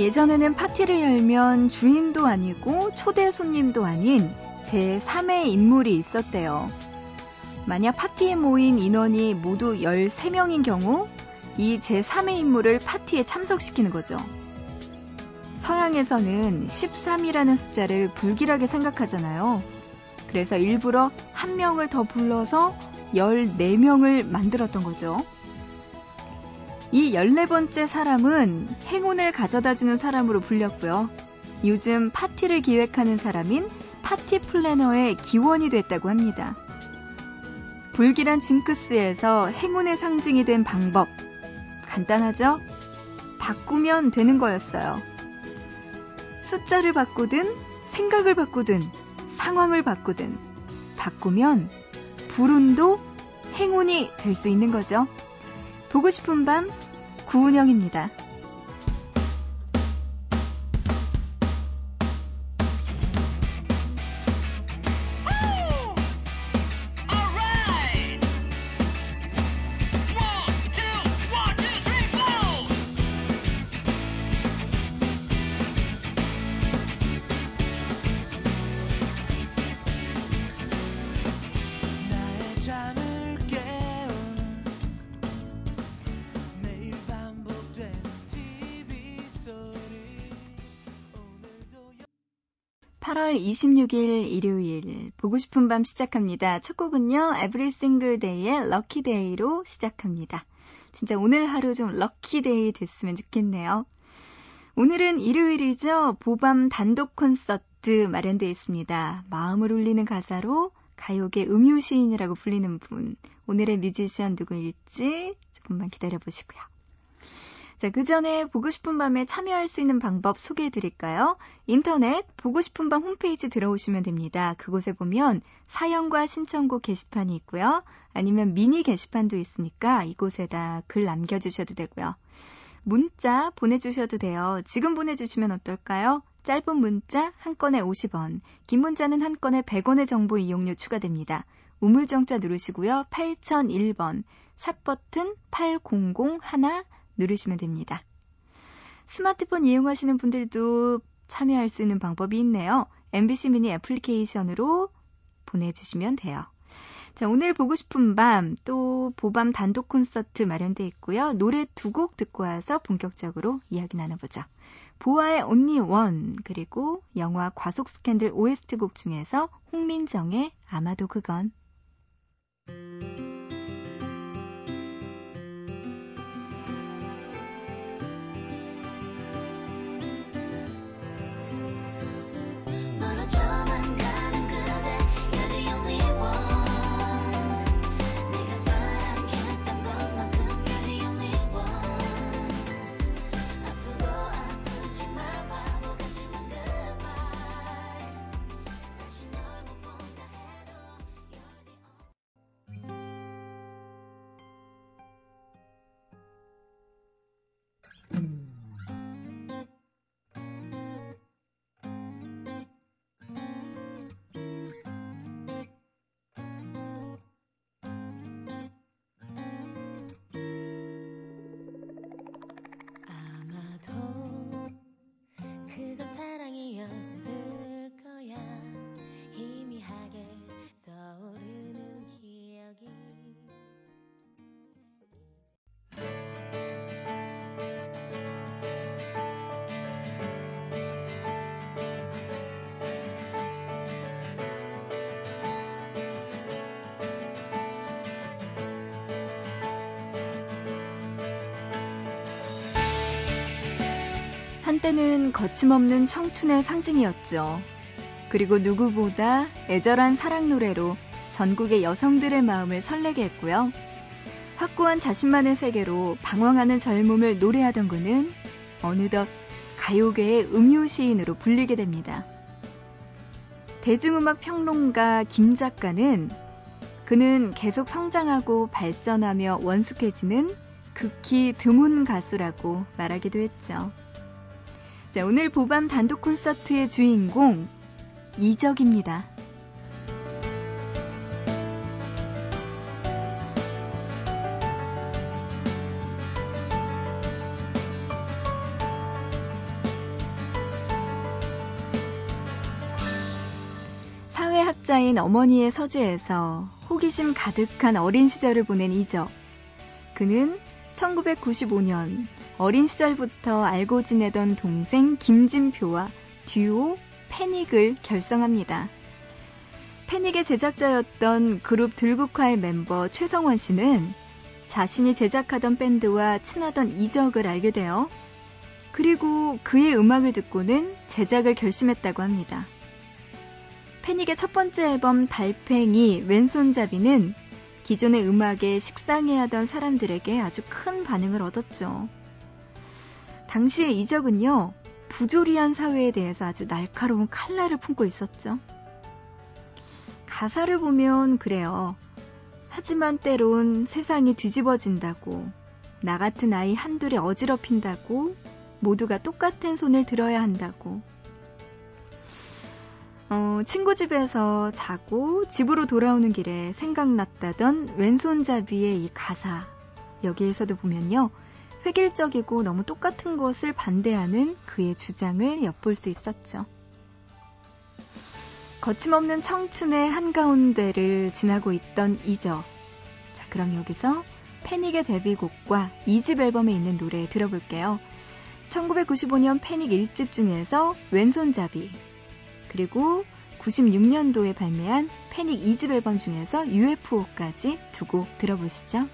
예전에는 파티를 열면 주인도 아니고 초대 손님도 아닌 제3의 인물이 있었대요. 만약 파티에 모인 인원이 모두 13명인 경우 이 제3의 인물을 파티에 참석시키는 거죠. 서양에서는 13이라는 숫자를 불길하게 생각하잖아요. 그래서 일부러 한 명을 더 불러서 14명을 만들었던 거죠. 이 14번째 사람은 행운을 가져다 주는 사람으로 불렸고요. 요즘 파티를 기획하는 사람인 파티 플래너의 기원이 됐다고 합니다. 불길한 징크스에서 행운의 상징이 된 방법. 간단하죠? 바꾸면 되는 거였어요. 숫자를 바꾸든, 생각을 바꾸든, 상황을 바꾸든, 바꾸면 불운도 행운이 될 수 있는 거죠. 보고 싶은 밤 구은영입니다. 8월 26일 일요일 보고 싶은 밤 시작합니다. 첫 곡은요. Every Single Day의 Lucky Day로 시작합니다. 진짜 오늘 하루 좀 lucky day 됐으면 좋겠네요. 오늘은 일요일이죠. 보밤 단독 콘서트 마련되어 있습니다. 마음을 울리는 가사로 가요계 음유 시인이라고 불리는 분. 오늘의 뮤지션 누구일지 조금만 기다려 보시고요. 자, 그 전에 보고 싶은 밤에 참여할 수 있는 방법 소개해 드릴까요? 인터넷 보고 싶은 밤 홈페이지 들어오시면 됩니다. 그곳에 보면 사연과 신청곡 게시판이 있고요. 아니면 미니 게시판도 있으니까 이곳에다 글 남겨주셔도 되고요. 문자 보내주셔도 돼요. 지금 보내주시면 어떨까요? 짧은 문자 한 건에 50원, 긴 문자는 한 건에 100원의 정보 이용료 추가됩니다. 우물정자 누르시고요. 8001번, 샵버튼 8001 누르시면 됩니다. 스마트폰 이용하시는 분들도 참여할 수 있는 방법이 있네요. MBC 미니 애플리케이션으로 보내주시면 돼요. 자, 오늘 보고 싶은 밤, 또 보밤 단독 콘서트 마련돼 있고요. 노래 두 곡 듣고 와서 본격적으로 이야기 나눠보죠. 보아의 Only One, 그리고 영화 과속 스캔들 OST 곡 중에서 홍민정의 아마도 그건. 한때는 거침없는 청춘의 상징이었죠. 그리고 누구보다 애절한 사랑 노래로 전국의 여성들의 마음을 설레게 했고요. 확고한 자신만의 세계로 방황하는 젊음을 노래하던 그는 어느덧 가요계의 음유 시인으로 불리게 됩니다. 대중음악 평론가 김 작가는 그는 계속 성장하고 발전하며 원숙해지는 극히 드문 가수라고 말하기도 했죠. 자, 오늘 보밤 단독 콘서트의 주인공 이적입니다. 사회학자인 어머니의 서재에서 호기심 가득한 어린 시절을 보낸 이적. 그는 1995년 어린 시절부터 알고 지내던 동생 김진표와 듀오 패닉을 결성합니다. 패닉의 제작자였던 그룹 들국화의 멤버 최성원 씨는 자신이 제작하던 밴드와 친하던 이적을 알게 되어 그리고 그의 음악을 듣고는 제작을 결심했다고 합니다. 패닉의 첫 번째 앨범 달팽이 왼손잡이는 기존의 음악에 식상해하던 사람들에게 아주 큰 반응을 얻었죠. 당시의 이적은요, 부조리한 사회에 대해서 아주 날카로운 칼날을 품고 있었죠. 가사를 보면 그래요. 하지만 때론 세상이 뒤집어진다고, 나 같은 아이 한둘에 어지럽힌다고, 모두가 똑같은 손을 들어야 한다고, 어, 친구 집에서 자고 집으로 돌아오는 길에 생각났다던 왼손잡이의 이 가사. 여기에서도 보면요. 획일적이고 너무 똑같은 것을 반대하는 그의 주장을 엿볼 수 있었죠. 거침없는 청춘의 한가운데를 지나고 있던 이적. 자, 그럼 여기서 패닉의 데뷔곡과 2집 앨범에 있는 노래 들어볼게요. 1995년 패닉 1집 중에서 왼손잡이, 그리고 96년도에 발매한 패닉 2집 앨범 중에서 UFO까지 두 곡 들어보시죠.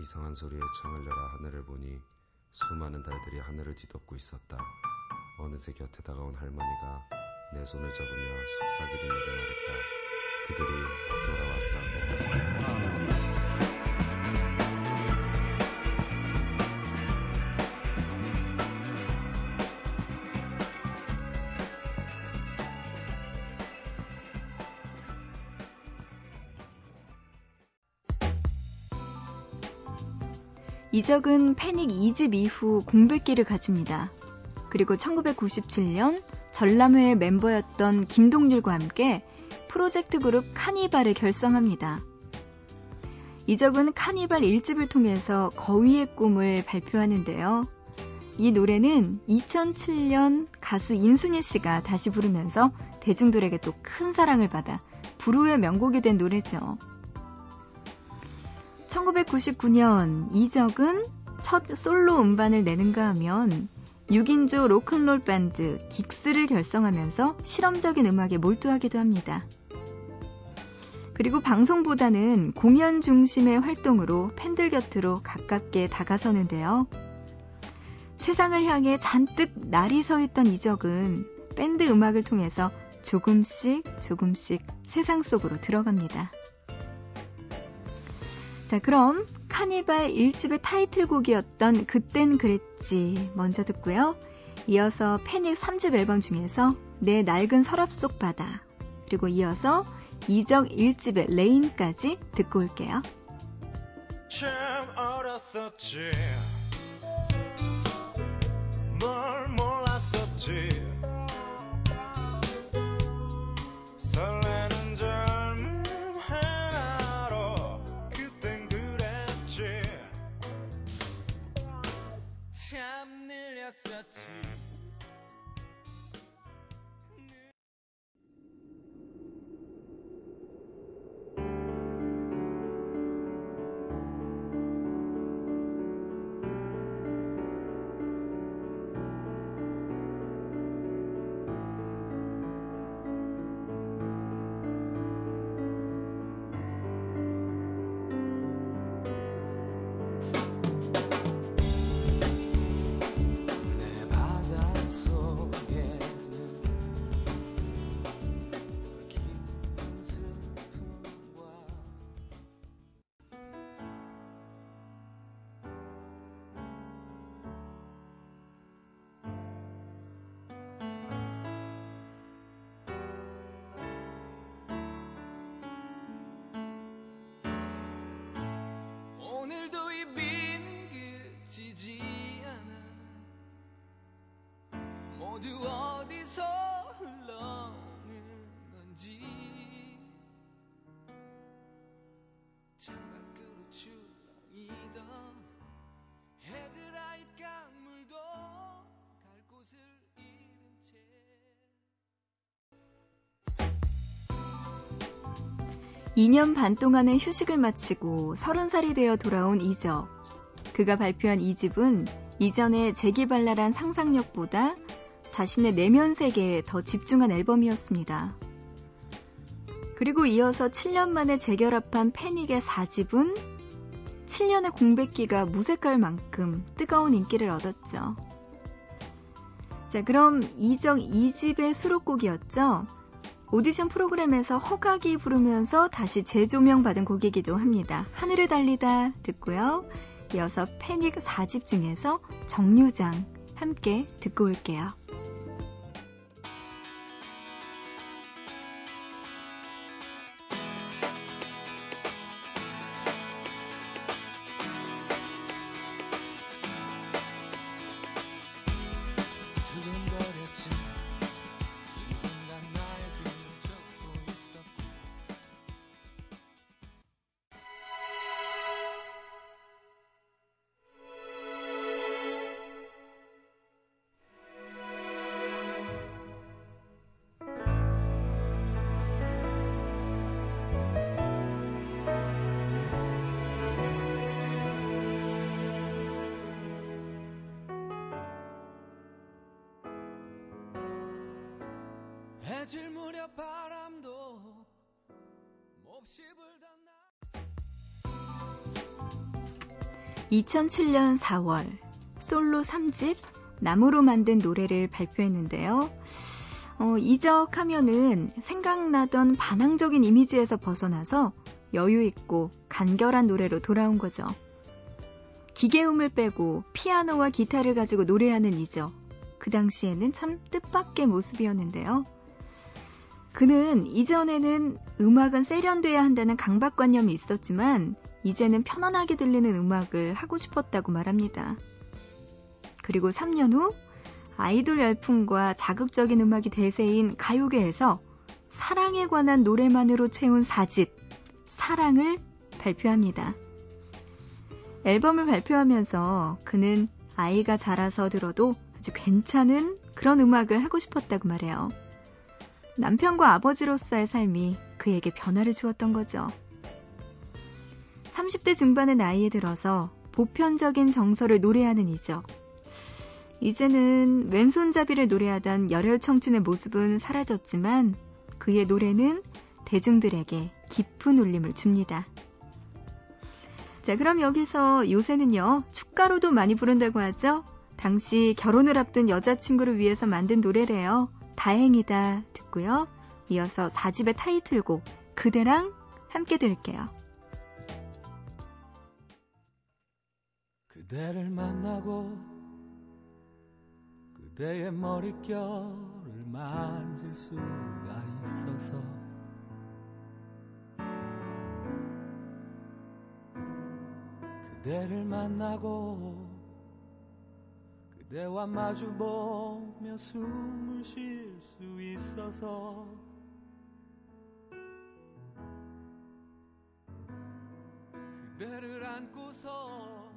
이상한 소리에 창을 열어 하늘을 보니 수많은 달들이 하늘을 뒤덮고 있었다. 어느새 곁에 다가온 할머니가 내 손을 잡으며 속삭이듯 내게 말했다. 그들이 돌아왔다고. 이적은 패닉 2집 이후 공백기를 가집니다. 그리고 1997년 전람회의 멤버였던 김동률과 함께 프로젝트 그룹 카니발을 결성합니다. 이적은 카니발 1집을 통해서 거위의 꿈을 발표하는데요. 이 노래는 2007년 가수 인순이 씨가 다시 부르면서 대중들에게 또 큰 사랑을 받아 불후의 명곡이 된 노래죠. 1999년 이적은 첫 솔로 음반을 내는가 하면 6인조 로큰롤 밴드 긱스를 결성하면서 실험적인 음악에 몰두하기도 합니다. 그리고 방송보다는 공연 중심의 활동으로 팬들 곁으로 가깝게 다가서는데요. 세상을 향해 잔뜩 날이 서 있던 이적은 밴드 음악을 통해서 조금씩 조금씩 세상 속으로 들어갑니다. 자, 그럼 카니발 1집의 타이틀곡이었던 그땐 그랬지 먼저 듣고요. 이어서 패닉 3집 앨범 중에서 내 낡은 서랍 속 바다 그리고 이어서 이적 1집의 레인까지 듣고 올게요. 참 어렸었지 오늘도 이 비는 그치지 않아. 모두 어디서 2년 반 동안의 휴식을 마치고 30살이 되어 돌아온 이적. 그가 발표한 이 집은 이전의 재기발랄한 상상력보다 자신의 내면 세계에 더 집중한 앨범이었습니다. 그리고 이어서 7년 만에 재결합한 패닉의 4집은 7년의 공백기가 무색할 만큼 뜨거운 인기를 얻었죠. 자, 그럼 이정 2집의 수록곡이었죠. 오디션 프로그램에서 허각이 부르면서 다시 재조명 받은 곡이기도 합니다. 하늘을 달리다 듣고요. 이어서 패닉 4집 중에서 정류장 함께 듣고 올게요. 해질 무렵 바람도 몹시 불던 날 2007년 4월 솔로 3집 나무로 만든 노래를 발표했는데요. 어, 이적하면은 생각나던 반항적인 이미지에서 벗어나서 여유 있고 간결한 노래로 돌아온 거죠. 기계음을 빼고 피아노와 기타를 가지고 노래하는 이적. 그 당시에는 참 뜻밖의 모습이었는데요. 그는 이전에는 음악은 세련돼야 한다는 강박관념이 있었지만 이제는 편안하게 들리는 음악을 하고 싶었다고 말합니다. 그리고 3년 후 아이돌 열풍과 자극적인 음악이 대세인 가요계에서 사랑에 관한 노래만으로 채운 4집 사랑을 발표합니다. 앨범을 발표하면서 그는 아이가 자라서 들어도 아주 괜찮은 그런 음악을 하고 싶었다고 말해요. 남편과 아버지로서의 삶이 그에게 변화를 주었던 거죠. 30대 중반의 나이에 들어서 보편적인 정서를 노래하는 이적. 이제는 왼손잡이를 노래하던 열혈 청춘의 모습은 사라졌지만 그의 노래는 대중들에게 깊은 울림을 줍니다. 자, 그럼 여기서 요새는요, 축가로도 많이 부른다고 하죠? 당시 결혼을 앞둔 여자친구를 위해서 만든 노래래요. 다행이다 듣고요. 이어서 4집의 타이틀곡 그대랑 함께 들을게요. 그대를 만나고 그대의 머릿결을 만질 수가 있어서 그대를 만나고 그대와 마주보며 숨을 쉴 수 있어서. 그대를 안고서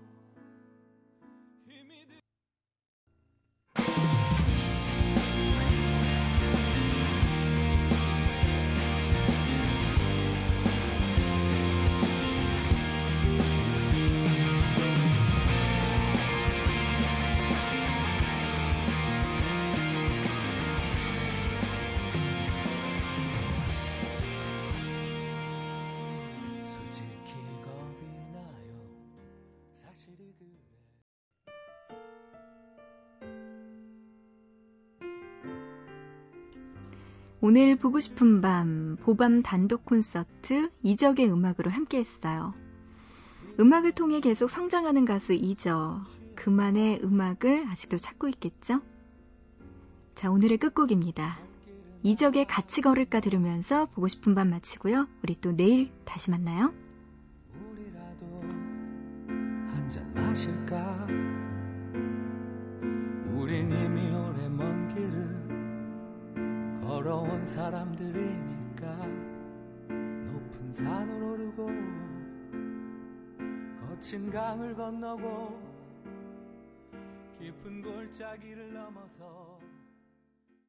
오늘 보고 싶은 밤 보밤 단독 콘서트 이적의 음악으로 함께 했어요. 음악을 통해 계속 성장하는 가수 이적. 그만의 음악을 아직도 찾고 있겠죠? 자, 오늘의 끝곡입니다. 이적의 같이 걸을까 들으면서 보고 싶은 밤 마치고요. 우리 또 내일 다시 만나요. 우리라도 기억하실까 우린 이미 오래 먼 걸어온 사람들이니까 높은 산을 오르고 거친 강을 건너고 깊은 골짜기를 넘어서